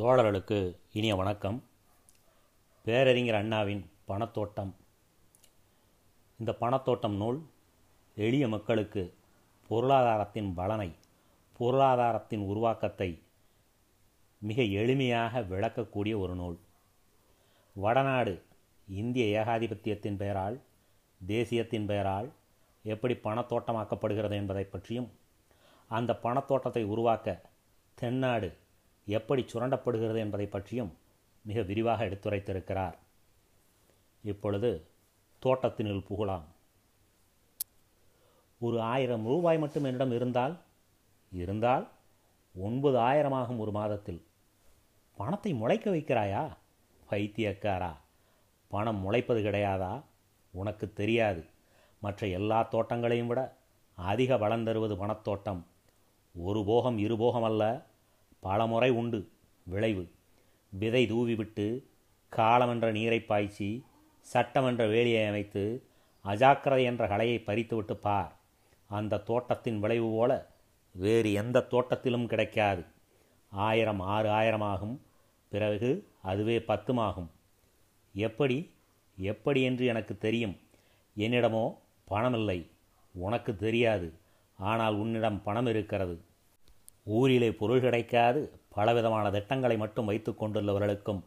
தோழர்களுக்கு இனிய வணக்கம். பேரறிஞர் அண்ணாவின் பணத்தோட்டம். இந்த பணத்தோட்டம் நூல் எளிய மக்களுக்கு பொருளாதாரத்தின் பலனை பொருளாதாரத்தின் உருவாக்கத்தை மிக எளிமையாக விளக்கக்கூடிய ஒரு நூல். வடநாடு இந்திய ஏகாதிபத்தியத்தின் பெயரால் தேசியத்தின் பெயரால் எப்படி பணத்தோட்டமாக்கப்படுகிறது என்பதை பற்றியும் அந்த பணத்தோட்டத்தை உருவாக்க தென்னாடு எப்படி சுரண்டப்படுகிறது என்பதை பற்றியும் மிக விரிவாக எடுத்துரைத்திருக்கிறார். இப்பொழுது தோட்டத்தினுள் புகழாம். ஒரு ஆயிரம் ரூபாய் மட்டும் என்னிடம் இருந்தால் இருந்தால் ஒன்பது ஆயிரமாகும் ஒரு மாதத்தில். பணத்தை முளைக்க வைக்கிறாயா? பைத்தியக்காரா பணம் முளைப்பது கிடையாதா? உனக்கு தெரியாது. மற்ற எல்லா தோட்டங்களையும் விட அதிக பலன் தருவது பணத்தோட்டம். ஒரு போகம் இரு போகம் அல்ல. பலமுறை உண்டு. விளைவு. விதை தூவிவிட்டு காலமென்ற நீரை பாய்ச்சி சட்டமென்ற வேலியை அமைத்து அஜாக்கிரதை என்ற கலையை பறித்துவிட்டு பார். அந்த தோட்டத்தின் விளைவு போல வேறு எந்த தோட்டத்திலும் கிடைக்காது. ஆயிரம் ஆறு ஆயிரமாகும். பிறகு அதுவே பத்துமாகும். எப்படி? எப்படி என்று எனக்கு தெரியும். என்னிடமோ பணமில்லை. உனக்கு தெரியாது. ஆனால் உன்னிடம் பணம் இருக்கிறது. ஊரிலே பொருள் கிடைக்காது. பலவிதமான திட்டங்களை மட்டும் வைத்து கொண்டுள்ளவர்களுக்கும்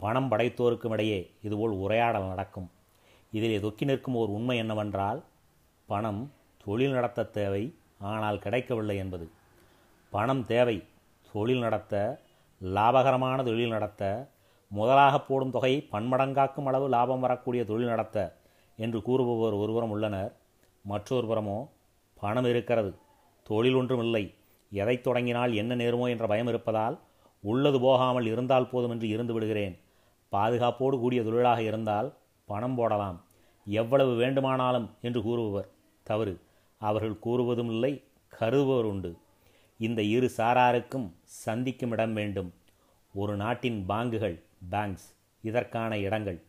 பணம் படைத்தோருக்கும் இடையே இதுபோல் உரையாடல் நடக்கும். இதிலே தொக்கி நிற்கும் ஓர் உண்மை என்னவென்றால் பணம் தொழில் நடத்த தேவை ஆனால் கிடைக்கவில்லை என்பது. பணம் தேவை தொழில் நடத்த லாபகரமான தொழில் நடத்த முதலாக போடும் தொகையை பன்மடங்காக்கும் அளவு லாபம் வரக்கூடிய தொழில் நடத்த என்று கூறுபவர் ஒருபுறம் உள்ளனர். மற்றொரு புறமோ பணம் இருக்கிறது தொழில் ஒன்றும் இல்லை எதை தொடங்கினால் என்ன நேருமோ என்ற பயம் இருப்பதால் உள்ளது போகாமல் இருந்தால் போதும் என்று இருந்து விடுகிறேன். பாதுகாப்போடு கூடிய தொழிலாக இருந்தால் பணம் போடலாம். எவ்வளவு வேண்டுமானாலும் என்று கூறுபவர். தவறு. அவர்கள் கூறுவதும் இல்லை கருதுபவர் உண்டு. இந்த இரு சாராருக்கும் சந்திக்கும் இடம் வேண்டும். ஒரு நாட்டின் பாங்குகள் பேங்க்ஸ் இதற்கான இடங்கள்.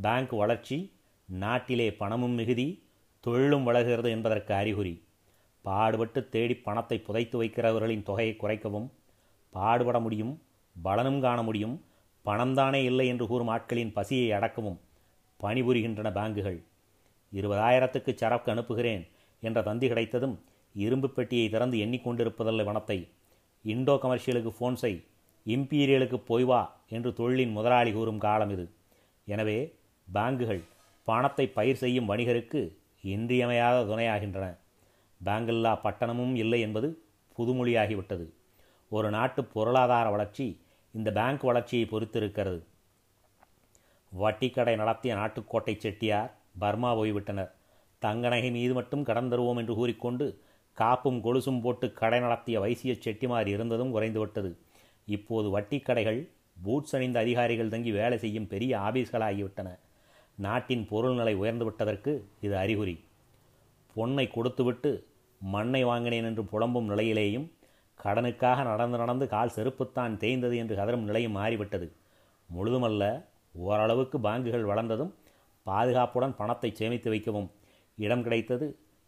பேங்க் வளர்ச்சி நாட்டிலே பணமும் மிகுதி தொழிலும் வளர்கிறது என்பதற்கு அறிகுறி. பாடுபட்டு தேடி பணத்தை புதைத்து வைக்கிறவர்களின் தொகையை குறைக்கவும் பாடுபட முடியும் பலனும் காண முடியும் பணம்தானே இல்லை என்று கூறும் ஆட்களின் பசியை அடக்கவும் பணிபுரிகின்றன பேங்குகள். இருபதாயிரத்துக்கு சரக்கு அனுப்புகிறேன் என்ற தந்தி கிடைத்ததும் இரும்பு பெட்டியை திறந்து எண்ணிக்கொண்டிருப்பதல்ல பணத்தை இண்டோ கமர்ஷியலுக்கு ஃபோன் செய் இம்பீரியலுக்கு போய் வா என்று தொழிலின் முதலாளி கூறும் காலம் இது. எனவே பேங்குகள் பணத்தை பயிர் செய்யும் வணிகருக்கு இன்றியமையாத துணையாகின்றன. பேங்கில்லா பட்டணமும் இல்லை என்பது புதுமொழியாகிவிட்டது. ஒரு நாட்டு பொருளாதார வளர்ச்சி இந்த பேங்க் வளர்ச்சியை பொறுத்திருக்கிறது. வட்டிக்கடை நடத்திய நாட்டுக்கோட்டை செட்டியார் பர்மா போய்விட்டனர். தங்க நகை மீது மட்டும் கடன் தருவோம் என்று கூறிக்கொண்டு காப்பும் கொலுசும் போட்டு கடை நடத்திய வைசிய செட்டிமார் இருந்ததும் குறைந்துவிட்டது. இப்போது வட்டிக்கடைகள் பூட்ஸ் அணிந்த அதிகாரிகள் தங்கி வேலை செய்யும் பெரிய ஆபீஸ்களாகிவிட்டன. நாட்டின் பொருள்நிலை உயர்ந்துவிட்டதற்கு இது அறிகுறி. பொன்னை கொடுத்துவிட்டு மண்ணை வாங்கினேன் என்று புலம்பும் நிலையிலேயும் கடனுக்காக நடந்து நடந்து கால் செருப்புத்தான் தேய்ந்தது என்று கதறும் நிலையும் மாறிவிட்டது. முழுதுமல்ல ஓரளவுக்கு பாங்குகள் வளர்ந்ததும் பாதுகாப்புடன் பணத்தை சேமித்து வைக்கவும் இடம் கிடைத்தது.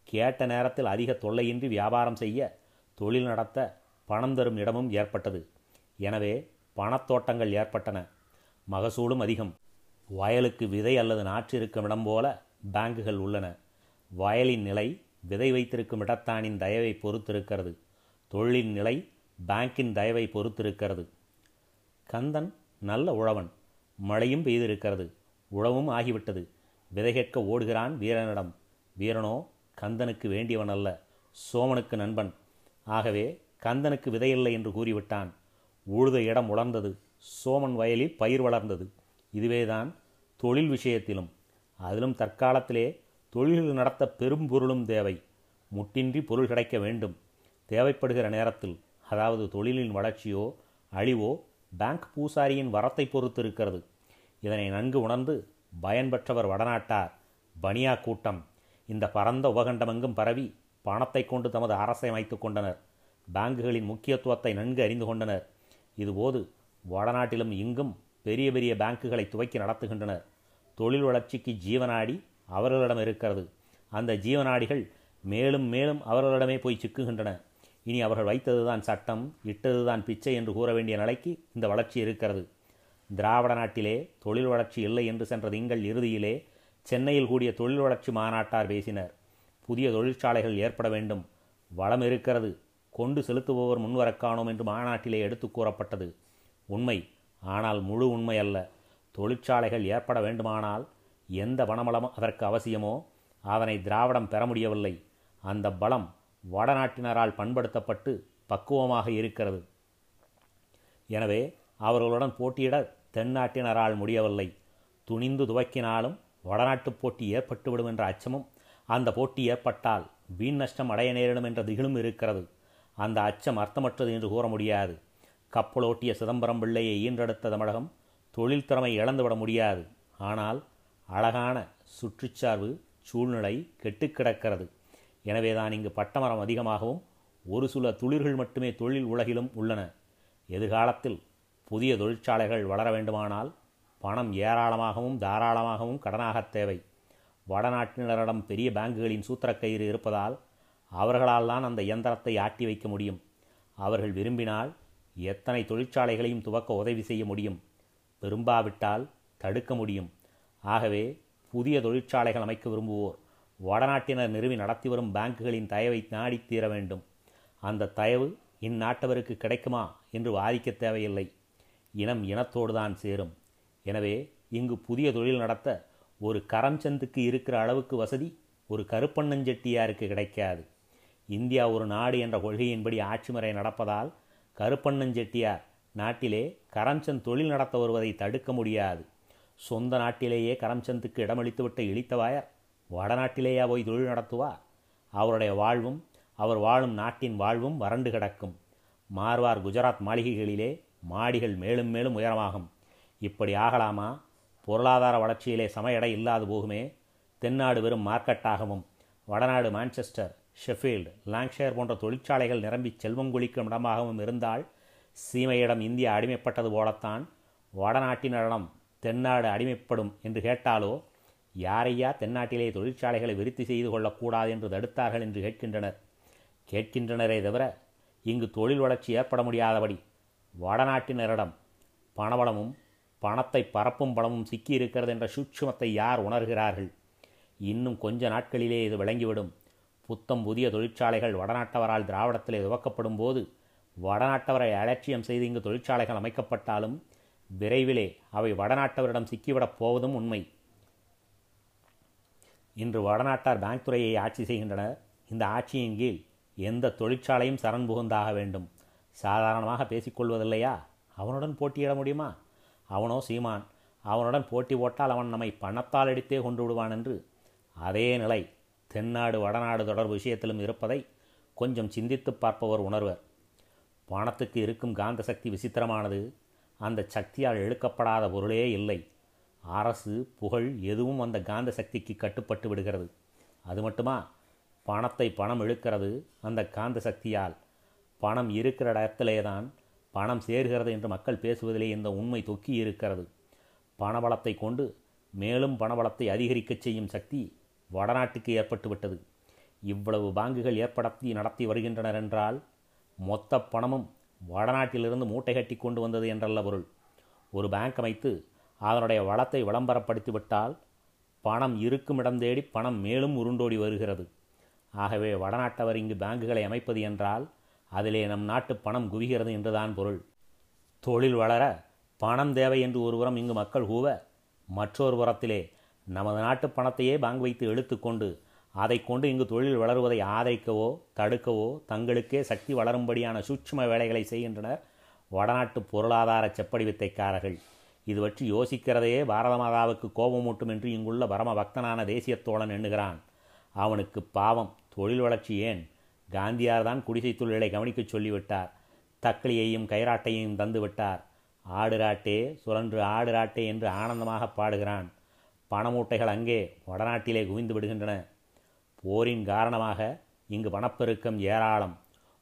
கேட்ட நேரத்தில் அதிக தொல்லையின்றி வியாபாரம் செய்ய தொழில் நடத்த பணம் தரும் இடமும் ஏற்பட்டது. எனவே பணத்தோட்டங்கள் ஏற்பட்டன. மகசூலும் அதிகம். வயலுக்கு விதை அல்லது நாற்று இருக்கும் இடம் போல பேங்குகள் உள்ளன. வயலின் நிலை விதை வைத்திருக்கும் இடத்தானின் தயவை பொறுத்திருக்கிறது. தொழிலின் நிலை பேங்கின் தயவை பொறுத்திருக்கிறது. கந்தன் நல்ல உழவன். மழையும் பெய்திருக்கிறது. உழவும் ஆகிவிட்டது. விதை கேட்க ஓடுகிறான் வீரனிடம். வீரனோ கந்தனுக்கு வேண்டியவன் அல்ல. சோமனுக்கு நண்பன். ஆகவே கந்தனுக்கு விதையில்லை என்று கூறிவிட்டான். உழுத இடம் உலர்ந்தது. சோமன் வயலில் பயிர் வளர்ந்தது. இதுவேதான் தொழில் விஷயத்திலும். அதிலும் தற்காலத்திலே தொழில்கள் நடத்த பெரும் பொருளும் தேவை. முட்டின்றி பொருள் கிடைக்க வேண்டும். தேவைப்படுகிற நேரத்தில் அதாவது தொழிலின் வளர்ச்சியோ அழிவோ பேங்க் பூசாரியின் வரத்தை பொறுத்து இருக்கிறது. இதனை நன்கு உணர்ந்து பயன்பெற்றவர் வடநாட்டார் பனியா கூட்டம். இந்த பரந்த உபகண்டமெங்கும் பரவி பணத்தை கொண்டு தமது அரசை அமைத்து கொண்டனர். பேங்குகளின் முக்கியத்துவத்தை நன்கு அறிந்து கொண்டனர். இதுபோது வடநாட்டிலும் இங்கும் பெரிய பெரிய பேங்குகளை துவக்கி நடத்துகின்றனர். தொழில் வளர்ச்சிக்கு ஜீவனாடி அவர்களிடம் இருக்கிறது. அந்த ஜீவனாடிகள் மேலும் மேலும் அவர்களிடமே போய் சிக்குகின்றன. இனி அவர்கள் வைத்ததுதான் சட்டம் இட்டதுதான் பிச்சை என்று கூற வேண்டிய நிலைக்கு இந்த வளர்ச்சி இருக்கிறது. திராவிட நாட்டிலே தொழில் வளர்ச்சி இல்லை என்று சென்ற திங்கள் இறுதியிலே சென்னையில் கூடிய தொழில் வளர்ச்சி மாநாட்டார் பேசினர். புதிய தொழிற்சாலைகள் ஏற்பட வேண்டும். வளம் இருக்கிறது. கொண்டு செலுத்துபவர் முன்வரக்கானோம் என்று மாநாட்டிலே எடுத்து கூறப்பட்டது. உண்மை. ஆனால் முழு உண்மை அல்ல. தொழிற்சாலைகள் ஏற்பட வேண்டுமானால் எந்த வனமலம் அதற்கு அவசியமோ அதனை திராவிடம் பெற முடியவில்லை. அந்த பலம் வடநாட்டினரால் பண்படுத்தப்பட்டு பக்குவமாக இருக்கிறது. எனவே அவர்களுடன் போட்டியிட தென்னாட்டினரால் முடியவில்லை. துணிந்து துவக்கினாலும் வடநாட்டுப் போட்டி ஏற்பட்டுவிடும் என்ற அச்சமும் அந்த போட்டி ஏற்பட்டால் வீண் நஷ்டம் அடைய நேரிடும் என்ற திகிலும் இருக்கிறது. அந்த அச்சம் அர்த்தமற்றது என்று கூற முடியாது. கப்பலோட்டிய சிதம்பரம் பிள்ளையை ஈன்றெடுத்த தமிழகம் தொழில் திறமை இழந்துவிட முடியாது. ஆனால் அழகான சுற்றுச்சார்பு சூழ்நிலை கெட்டுக்கிடக்கிறது எனவேதான் இங்கு பட்டமரம் அதிகமாகவும் ஒரு சில துளிர்கள் மட்டுமே தொழில் உலகிலும் உள்ளன. எதிர்காலத்தில் புதிய தொழிற்சாலைகள் வளர வேண்டுமானால் பணம் ஏராளமாகவும் தாராளமாகவும் கடனாக தேவை. வடநாட்டினரிடம் பெரிய பேங்குகளின் சூத்திரக்கயிறு இருப்பதால் அவர்களால் தான் அந்த இயந்திரத்தை ஆட்டி வைக்க முடியும். அவர்கள் விரும்பினால் எத்தனை தொழிற்சாலைகளையும் துவக்க உதவி செய்ய முடியும். விரும்பாவிட்டால் தடுக்க முடியும். ஆகவே புதிய தொழிற்சாலைகள் அமைக்க விரும்புவோர் வடநாட்டினர் நிறுவி நடத்தி வரும் பேங்குகளின் தயவை நாடித் தீர வேண்டும். அந்த தயவு இந்நாட்டவருக்கு கிடைக்குமா என்று வாதிக்க தேவையில்லை. இனம் இனத்தோடு தான் சேரும். எனவே இங்கு புதிய தொழில் நடத்த ஒரு கரம்சந்துக்கு இருக்கிற அளவுக்கு வசதி ஒரு கருப்பண்ணஞ்செட்டியாருக்கு கிடைக்காது. இந்தியா ஒரு நாடு என்ற கொள்கையின்படி ஆட்சி முறை நடப்பதால் கருப்பண்ணஞ்செட்டியார் நாட்டிலே கரம்சந்த் தொழில் நடத்த வருவதை தடுக்க முடியாது. சொந்த நாட்டிலேயே கரம்சந்துக்கு இடமளித்துவிட்ட இழித்தவாயர் வடநாட்டிலேயா போய் தொழில் நடத்துவா? அவருடைய வாழ்வும் அவர் வாழும் நாட்டின் வாழ்வும் வறண்டு கிடக்கும். மார்வார் குஜராத் மாளிகைகளிலே மாடிகள் மேலும் மேலும் உயரமாகும். இப்படி ஆகலாமா? பொருளாதார வளர்ச்சியிலே சம எடை இல்லாது போகுமே? தென்னாடு வெறும் மார்க்கெட்டாகவும் வடநாடு மான்செஸ்டர் ஷெஃபீல்டு லாங்ஷயர் போன்ற தொழிற்சாலைகள் நிரம்பி செல்வம் குளிக்கும் இடமாகவும் இருந்தால் சீமையிடம் இந்தியா அடிமைப்பட்டது போலத்தான் வடநாட்டினரிடம் தென்னாடு அடிமைப்படும் என்று கேட்டாலோ யாரையா தென்னாட்டிலே தொழிற்சாலைகளை விருத்தி செய்து கொள்ளக்கூடாது என்று தடுத்தார்கள் என்று கேட்கின்றனர். கேட்கின்றனரே தவிர இங்கு தொழில் வளர்ச்சி ஏற்பட முடியாதபடி வடநாட்டினரிடம் பணபலமும் பணத்தை பரப்பும் பலமும் சிக்கியிருக்கிறது என்ற சூட்சுமத்தை யார் உணர்கிறார்கள்? இன்னும் கொஞ்ச நாட்களிலே இது விளங்கிவிடும். புத்தம் புதிய தொழிற்சாலைகள் வடநாட்டவரால் திராவிடத்திலே துவக்கப்படும் போது வடநாட்டவரை அலட்சியம் செய்து இங்கு தொழிற்சாலைகள் அமைக்கப்பட்டாலும் விரைவிலே அவை வடநாட்டவரிடம் சிக்கிவிடப் போவதும் உண்மை. இன்று வடநாட்டார் பேங்க் துறையை ஆட்சி செய்கின்றனர். இந்த ஆட்சியின் கீழ் எந்த தொழிற்சாலையும் சரண் புகுந்தாக வேண்டும். சாதாரணமாக பேசிக்கொள்வதில்லையா அவனுடன் போட்டியிட முடியுமா? அவனோ சீமான் அவனுடன் போட்டி போட்டால் அவன் நம்மை பணத்தால் அடித்தே கொண்டு விடுவான் என்று. அதே நிலை தென்னாடு வடநாடு தொடர்பு விஷயத்திலும் இருப்பதை கொஞ்சம் சிந்தித்து பார்ப்பவர் உணர்வர். பணத்துக்கு இருக்கும் காந்த சக்தி விசித்திரமானது. அந்த சக்தியால் இழுக்கப்படாத பொருளே இல்லை. அரசு புகழ் எதுவும் அந்த காந்த சக்திக்கு கட்டுப்பட்டு விடுகிறது. அது மட்டுமா? பணத்தை பணம் இழுக்கிறது அந்த காந்த சக்தியால். பணம் இருக்கிற இடத்திலே தான் பணம் சேர்கிறது என்று மக்கள் பேசுவதிலே இந்த உண்மை தொக்கி இருக்கிறது. பணபலத்தை கொண்டு மேலும் பணபலத்தை அதிகரிக்கச் செய்யும் சக்தி வடநாட்டுக்கு ஏற்பட்டுவிட்டது. இவ்வளவு பாங்குகள் ஏற்படுத்தி நடத்தி வருகின்றனர் என்றால் மொத்த பணமும் வடநாட்டிலிருந்து மூட்டை கட்டி கொண்டு வந்தது என்றல்ல பொருள். ஒரு பேங்க் அமைத்து அதனுடைய வளத்தை விளம்பரப்படுத்தி விட்டால் பணம் இருக்கும் இடம் தேடி பணம் மேலும் உருண்டோடி வருகிறது. ஆகவே வடநாட்டவர் இங்கு பேங்குகளை அமைப்பது என்றால் அதிலே நம் நாட்டு பணம் குவிகிறது என்றுதான் பொருள். தொழில் வளர பணம் தேவை என்று ஒருபுறம் இங்கு மக்கள் கூவ மற்றொரு புறத்திலே நமது நாட்டு பணத்தையே பேங்க் வைத்து இழுத்துக்கொண்டு அதை கொண்டு இங்கு தொழில் வளருவதை ஆதரிக்கவோ தடுக்கவோ தங்களுக்கே சக்தி வளரும்படியான சூட்சும வேலைகளை செய்கின்றனர் வடநாட்டு பொருளாதார செப்படி வித்தைக்காரர்கள் இது பற்றி யோசிக்கிறதையே பாரத மாதாவுக்கு கோபமூட்டும் என்று இங்குள்ள பரம பக்தனான தேசிய தோழன் எண்ணுகிறான். அவனுக்கு பாவம் தொழில் வளர்ச்சி ஏன்? காந்தியார் தான் குடிசை தொழிலை கவனிக்கச் சொல்லிவிட்டார். தக்களியையும் கைராட்டையும் தந்துவிட்டார் ஆடுராட்டே சுழன்று ஆடுராட்டே என்று ஆனந்தமாக பாடுகிறான். பணமூட்டைகள் அங்கே வடநாட்டிலே குவிந்து விடுகின்றன. போரின் காரணமாக இங்கு பணப்பெருக்கம் ஏராளம்.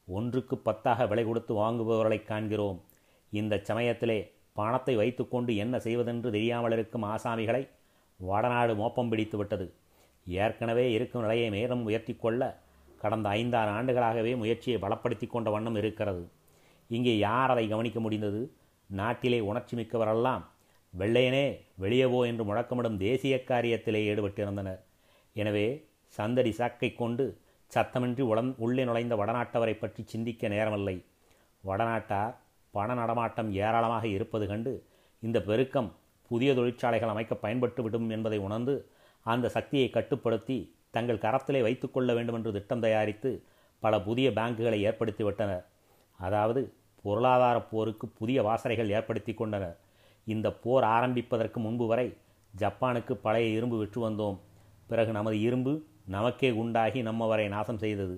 ஒன்றுக்கு பத்தாக விலை கொடுத்து வாங்குபவர்களை காண்கிறோம். இந்த சமயத்திலே பணத்தை வைத்துக்கொண்டு என்ன செய்வதென்று தெரியாமல் இருக்கும் ஆசாமிகளை வடநாடு மோப்பம் பிடித்து விட்டது. ஏற்கனவே இருக்கும் நிலையை மேலும் உயர்த்தி கொள்ள கடந்த ஐந்தாறு ஆண்டுகளாகவே முயற்சியை பலப்படுத்தி கொண்ட வண்ணம் இருக்கிறது. இங்கே யார் அதை கவனிக்க முடிந்தது? நாட்டிலே உணர்ச்சி மிக்கவரெல்லாம் வெள்ளையனே வெளியவோ என்று முழக்கமிடும் தேசிய காரியத்திலே ஈடுபட்டிருந்தனர். எனவே சந்தடி சாக்கை கொண்டு சத்தமின்றி உளன் உள்ளே நுழைந்த வடநாட்டவரை பற்றி சிந்திக்க நேரமில்லை. வடநாட்டார் பண நடமாட்டம் ஏராளமாக இருப்பது கண்டு இந்த பெருக்கம் புதிய தொழிற்சாலைகள் அமைக்க பயன்பட்டு விடும் என்பதை உணர்ந்து அந்த சக்தியை கட்டுப்படுத்தி தங்கள் கரத்திலே வைத்துக்கொள்ள வேண்டும் என்று திட்டம் தயாரித்து பல புதிய பேங்குகளை ஏற்படுத்திவிட்டனர் அதாவது பொருளாதார போருக்கு புதிய வாசனைகள் ஏற்படுத்தி கொண்டனர் இந்த போர் ஆரம்பிப்பதற்கு முன்பு வரை ஜப்பானுக்கு பழைய இரும்பு விற்று வந்தோம். பிறகு நமது இரும்பு நமக்கே உண்டாகி நம்மவரை நாசம் செய்தது.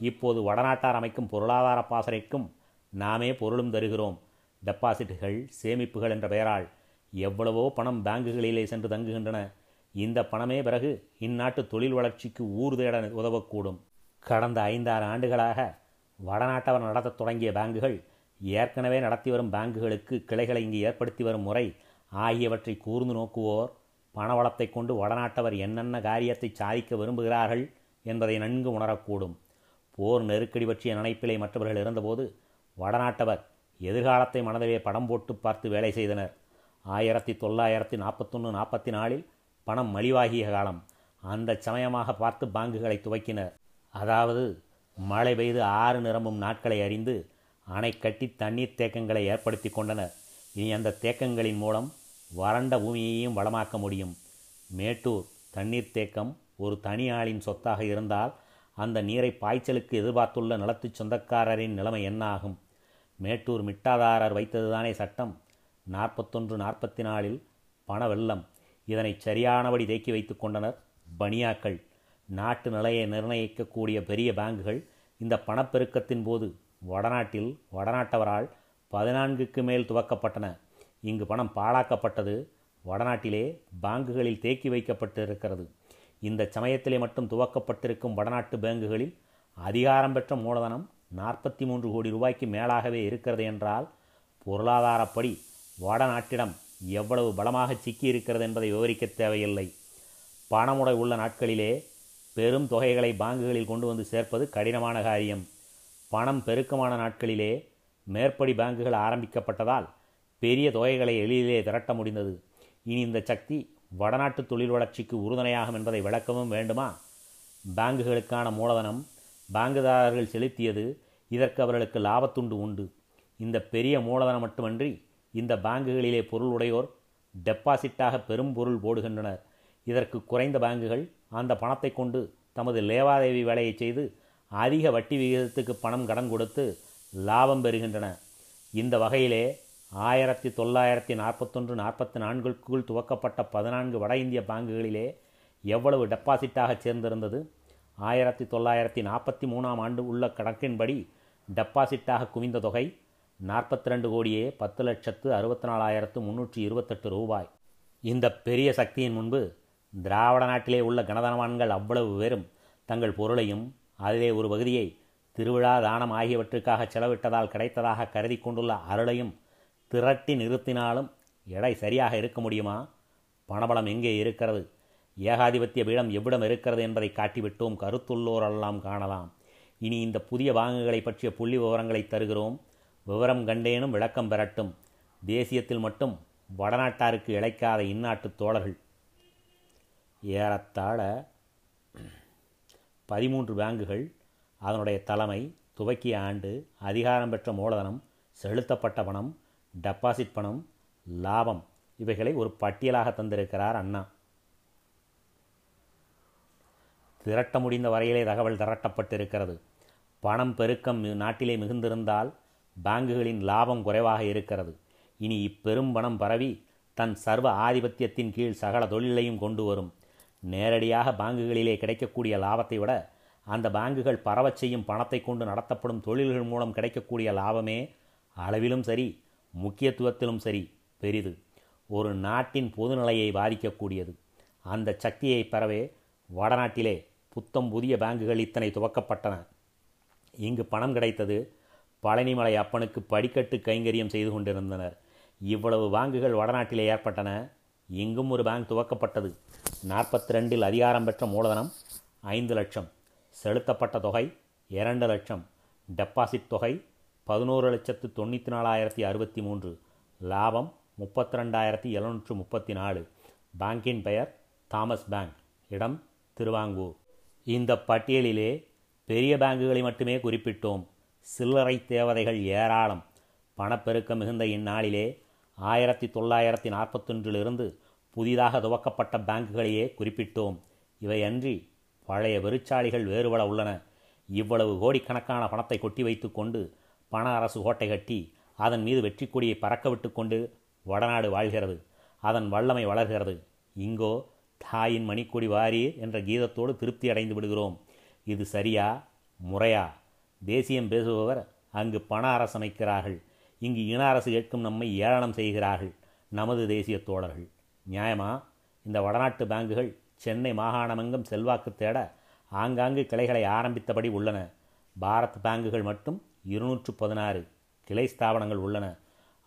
இப்போது வடநாட்டார் அமைக்கும் பொருளாதார பாசறைக்கும் நாமே பொருளும் தருகிறோம். டெபாசிட்டுகள் சேமிப்புகள் என்ற பெயரால் எவ்வளவோ பணம் பேங்குகளிலே சென்று தங்குகின்றன. இந்த பணமே பிறகு இந்நாட்டு தொழில் வளர்ச்சிக்கு ஊர் தேட உதவக்கூடும். கடந்த ஐந்தாறு ஆண்டுகளாக வடநாட்டவர் நடத்தத் தொடங்கிய பேங்குகள் ஏற்கனவே நடத்தி வரும் பேங்குகளுக்கு கிளைகளை இங்கு ஏற்படுத்தி வரும் முறை ஆகியவற்றை கூர்ந்து நோக்குவோர் பணவளத்தை கொண்டு வடநாட்டவர் என்னென்ன காரியத்தை சாதிக்க விரும்புகிறார்கள் என்பதை நன்கு உணரக்கூடும். போர் நெருக்கடி பற்றிய நினைப்பிலே மற்றவர்கள் இருந்தபோது வடநாட்டவர் எதிர்காலத்தை மனதிலே படம் போட்டு பார்த்து வேலை செய்தனர். ஆயிரத்தி தொள்ளாயிரத்தி நாற்பத்தொன்று நாற்பத்தி நாலில் பணம் மலிவாகிய காலம் அந்த சமயமாக பார்த்து பாங்குகளை துவக்கினர். அதாவது மழை பெய்து ஆறு நிரம்பும் நாட்களை அறிந்து அணை கட்டி தண்ணீர் தேக்கங்களை ஏற்படுத்தி கொண்டனர். இனி அந்த தேக்கங்களின் மூலம் வறண்ட பூமியையும் வளமாக்க முடியும். மேட்டூர் தண்ணீர் தேக்கம் ஒரு தனி ஆளின் சொத்தாக இருந்தால் அந்த நீரை பாய்ச்சலுக்கு எதிர்பார்த்துள்ள நிலத்து சொந்தக்காரரின் நிலைமை என்ன ஆகும்? மேட்டூர் மிட்டாதாரர் வைத்ததுதானே சட்டம்? நாற்பத்தொன்று நாற்பத்தி நாலில் பண வெள்ளம் இதனை சரியானபடி தேக்கி வைத்து கொண்டனர் பனியாக்கள் நாட்டு நிலையை நிர்ணயிக்கக்கூடிய பெரிய பேங்குகள் இந்த பணப்பெருக்கத்தின் போது வடநாட்டில் வடநாட்டவரால் பதினான்குக்கு மேல் துவக்கப்பட்டன. இங்கு பணம் பாழாக்கப்பட்டது வடநாட்டிலே பாங்குகளில் தேக்கி வைக்கப்பட்டு இருக்கிறது இந்த சமயத்திலே மட்டும் துவக்கப்பட்டிருக்கும் வடநாட்டு பேங்குகளில் அதிகாரம் பெற்ற மூலதனம் நாற்பத்தி மூன்று கோடி ரூபாய்க்கு மேலாகவே இருக்கிறது என்றால் பொருளாதாரப்படி வடநாட்டிடம் எவ்வளவு பலமாக சிக்கி இருக்கிறது என்பதை விவரிக்க தேவையில்லை. பணமுடை உள்ள நாட்களிலே பெரும் தொகைகளை பாங்குகளில் கொண்டு வந்து சேர்ப்பது கடினமான காரியம். பணம் பெருக்கமான நாட்களிலே மேற்படி பேங்குகள் ஆரம்பிக்கப்பட்டதால் பெரிய தொகைகளை எளிதிலே திரட்ட முடிந்தது. இனி இந்த சக்தி வடநாட்டு தொழில் வளர்ச்சிக்கு உறுதுணையாகும் என்பதை விளக்கவும் வேண்டுமா? பேங்குகளுக்கான மூலதனம் பேங்குதாரர்கள் செலுத்தியது இதற்கு அவர்களுக்கு லாபத்துண்டு உண்டு. இந்த பெரிய மூலதனம் மட்டுமன்றி இந்த பேங்குகளிலே பொருள் உடையோர் டெபாசிட்டாக பெரும் பொருள் போடுகின்றனர். இதற்கு குறைந்த பேங்குகள் அந்த பணத்தை கொண்டு தமது லேவாதேவி வேலையை செய்து அதிக வட்டி விகிதத்துக்கு பணம் கடன் கொடுத்து லாபம் பெறுகின்றன. இந்த வகையிலே ஆயிரத்தி தொள்ளாயிரத்தி நாற்பத்தொன்று நாற்பத்தி நான்குக்குள் துவக்கப்பட்ட பதினான்கு வட இந்திய பாங்குகளிலே எவ்வளவு டெபாசிட்டாக சேர்ந்திருந்தது? ஆயிரத்தி தொள்ளாயிரத்தி நாற்பத்தி மூணாம் ஆண்டு உள்ள கணக்கின்படி டெபாசிட்டாக குவிந்த தொகை நாற்பத்தி ரெண்டு கோடியே பத்து லட்சத்து அறுபத்தி நாலாயிரத்து முந்நூற்றி இருபத்தெட்டு ரூபாய். இந்த பெரிய சக்தியின் முன்பு திராவிட நாட்டிலே உள்ள கனதனவான்கள் அவ்வளவு பேரும் தங்கள் பொருளையும் அதிலே ஒரு பகுதியை திருவிழா தானம் ஆகியவற்றுக்காக செலவிட்டதால் கிடைத்ததாக கருதி கொண்டுள்ள அருளையும் திரட்டி நிறுத்தினாலும் எடை சரியாக இருக்க முடியுமா? பணபலம் எங்கே இருக்கிறது? ஏகாதிபத்திய பீடம் எவ்விடம் இருக்கிறது என்பதை காட்டிவிட்டோம் கருத்துள்ளோரெல்லாம் காணலாம். இனி இந்த புதிய பாங்குகளை பற்றிய புள்ளி விவரங்களை தருகிறோம். விவரம் கண்டேனும் விளக்கம் பெறட்டும். தேசியத்தில் மட்டும் வடநாட்டாருக்கு இழைக்காத இந்நாட்டு தோழர்கள். ஏறத்தாழ பதிமூன்று பேங்குகள் அதனுடைய தலைமை துவக்கிய ஆண்டு அதிகாரம் பெற்ற மூலதனம் செலுத்தப்பட்ட பணம் டெபாசிட் பணம் லாபம் இவைகளை ஒரு பட்டியலாக தந்திருக்கிறார் அண்ணா. திரட்ட முடிந்த வரையிலே தகவல் திரட்டப்பட்டிருக்கிறது. பணம் பெருக்கம் நாட்டிலே மிகுந்திருந்தால் பேங்குகளின் லாபம் குறைவாக இருக்கிறது. இனி இப்பெரும் பணம் பரவி தன் சர்வ ஆதிபத்தியத்தின் கீழ் சகல தொழிலையும் கொண்டு வரும். நேரடியாக பேங்குகளிலே கிடைக்கக்கூடிய லாபத்தை விட அந்த பேங்குகள் பரவச் செய்யும் பணத்தை கொண்டு நடத்தப்படும் தொழில்கள் மூலம் கிடைக்கக்கூடிய லாபமே அளவிலும் சரி முக்கியத்துவத்திலும் சரி பெரிது. ஒரு நாட்டின் பொதுநிலையை பாதிக்கக்கூடியது. அந்த சக்தியை பெறவே வடநாட்டிலே புத்தம் புதிய பேங்குகள் இத்தனை துவக்கப்பட்டன. இங்கு பணம் கிடைத்தது பழனிமலை அப்பனுக்கு படிக்கட்டு கைங்கரியம் செய்து கொண்டிருந்தனர். இவ்வளவு பேங்குகள் வடநாட்டிலே ஏற்பட்டன. இங்கும் ஒரு பேங்க் துவக்கப்பட்டது. நாற்பத்தி ரெண்டில் அதிகாரம் பெற்ற மூலதனம் ஐந்து லட்சம். செலுத்தப்பட்ட தொகை இரண்டு லட்சம். டெபாசிட் தொகை பதினோரு லட்சத்து தொண்ணூற்றி நாலாயிரத்தி அறுபத்தி மூன்று. லாபம் முப்பத்தி ரெண்டாயிரத்தி எழுநூற்று முப்பத்தி நாலு. பேங்கின் பெயர் தாமஸ் பேங்க். இடம் திருவாங்கூர். இந்த பட்டியலிலே பெரிய பேங்குகளை மட்டுமே குறிப்பிட்டோம். சில்லறை தேவதைகள் ஏராளம். பணப்பெருக்கம் மிகுந்த இந்நாளிலே ஆயிரத்தி தொள்ளாயிரத்தி நாற்பத்தொன்றிலிருந்து புதிதாக துவக்கப்பட்ட பேங்குகளையே குறிப்பிட்டோம். இவையன்றி பழைய வெறிச்சாளிகள் வேறுபட உள்ளன. இவ்வளவு கோடிக்கணக்கான பணத்தை கொட்டி வைத்துக்கொண்டு பண அரசு கோட்டை கட்டி அதன் மீது வெற்றி கொடியை பறக்க விட்டு கொண்டு வடநாடு வாழ்கிறது. அதன் வல்லமை வளர்கிறது. இங்கோ தாயின் மணிக்கொடி வாரீர் என்ற கீதத்தோடு திருப்தி அடைந்து விடுகிறோம். இது சரியா? முறையா? தேசியம் பேசுபவர் அங்கு பண அரசு அமைக்கிறார்கள். இங்கு இன அரசு கேட்கும் நம்மை ஏளனம் செய்கிறார்கள். நமது தேசிய தோழர்கள். நியாயமா? இந்த வடநாட்டு பேங்குகள் சென்னை மாகாணமெங்கும் செல்வாக்கு தேட ஆங்காங்கு கிளைகளை ஆரம்பித்தபடி உள்ளன. பாரத் பேங்குகள் மட்டும் இருநூற்று பதினாறு கிளை ஸ்தாபனங்கள் உள்ளன.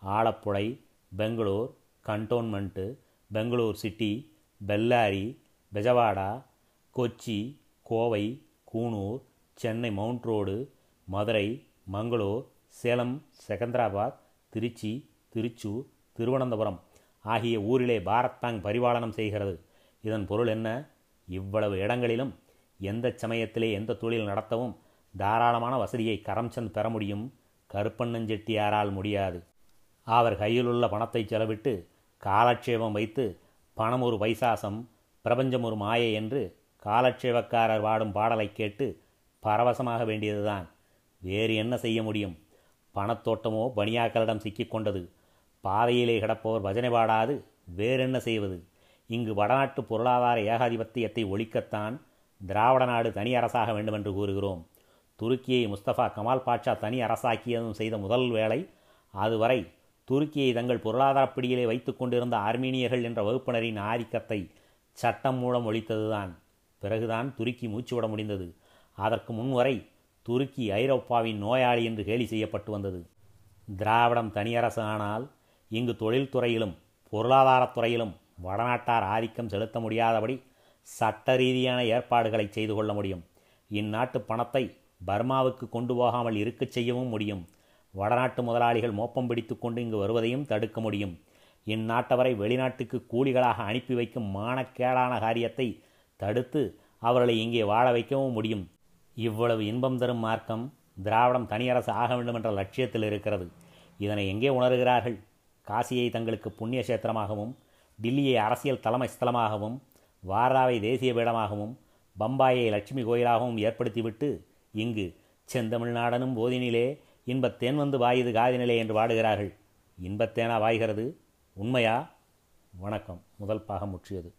Alappuzha Bangalore cantonment Bangalore city Bellary Bezawada Kochi Kovai Coonoor Chennai mount road Madurai Mangalore Salem Secunderabad Trichy Thrissur Thiruvananthapuram ஆகிய ஊரிலே பாரத் பேங்க் பரிபாலனம் செய்கிறது. இதன் பொருள் என்ன? இவ்வளவு இடங்களிலும் எந்த சமயத்திலே எந்த தொழில் நடத்தவும் தாராளமான வசதியை கரம்சந்த் பெற முடியும். கருப்பண்ணன் செட்டியாரால் முடியாது. அவர் கையிலுள்ள பணத்தை செலவிட்டு காலட்சேபம் வைத்து பணம் ஒரு பைசாசம் பிரபஞ்சம் ஒரு மாயை என்று காலட்சேபக்காரர் வாடும் பாடலை கேட்டு பரவசமாக வேண்டியதுதான். வேறு என்ன செய்ய முடியும்? பணத்தோட்டமோ பணியாக்களிடம் சிக்கிக்கொண்டது பாதையிலே கிடப்பவர் பஜனை பாடாது. வேறென்ன செய்வது? இங்கு வடநாட்டு பொருளாதார ஏகாதிபத்தியத்தை ஒழிக்கத்தான் திராவிட நாடு தனி அரசாக வேண்டுமென்று கூறுகிறோம். துருக்கியை முஸ்தபா கமால் பாட்சா தனி அரசாக்கியதும் செய்த முதல் வேலை அதுவரை துருக்கியை தங்கள் பொருளாதார பிடியிலே வைத்து கொண்டிருந்த ஆர்மீனியர்கள் என்ற வகுப்பினரின் ஆதிக்கத்தை சட்டம் மூலம் ஒழித்ததுதான். பிறகுதான் துருக்கி மூச்சுவிட முடிந்தது. அதற்கு முன்வரை துருக்கி ஐரோப்பாவின் நோயாளி என்று கேலி செய்யப்பட்டு வந்தது. திராவிடம் தனியரசு ஆனால் இங்கு தொழில்துறையிலும் பொருளாதாரத்துறையிலும் வடநாட்டார் ஆதிக்கம் செலுத்த முடியாதபடி சட்ட ரீதியான ஏற்பாடுகளை செய்து கொள்ள முடியும். இந்நாட்டு பணத்தை பர்மாவுக்கு கொண்டு போகாமல் இருக்கச் செய்யவும் முடியும். வடநாட்டு முதலாளிகள் மோப்பம் பிடித்து கொண்டு இங்கு வருவதையும் தடுக்க முடியும். இந்நாட்டவரை வெளிநாட்டுக்கு கூலிகளாக அனுப்பி வைக்கும் மானக்கேடான காரியத்தை தடுத்து அவர்களை இங்கே வாழ வைக்கவும் முடியும். இவ்வளவு இன்பம் தரும் மார்க்கம் திராவிடம் தனியரசு ஆக வேண்டும் என்ற லட்சியத்தில் இருக்கிறது. இதனை எங்கே உணர்கிறார்கள்? காசியை தங்களுக்கு புண்ணிய சேத்திரமாகவும் டில்லியை அரசியல் தலைமை ஸ்தலமாகவும் வாராவை தேசிய பீடமாகவும் பம்பாயை லட்சுமி கோயிலாகவும் ஏற்படுத்திவிட்டு இங்கு செந்தமிழ்நாடனும் போதினிலே இன்பத்தேன் வந்து வாயுது காதினிலே என்று வாடுகிறார்கள். இன்பத்தேனா வாய்கிறது? உண்மையா? வணக்கம். முதல் பாகம் முற்றியது.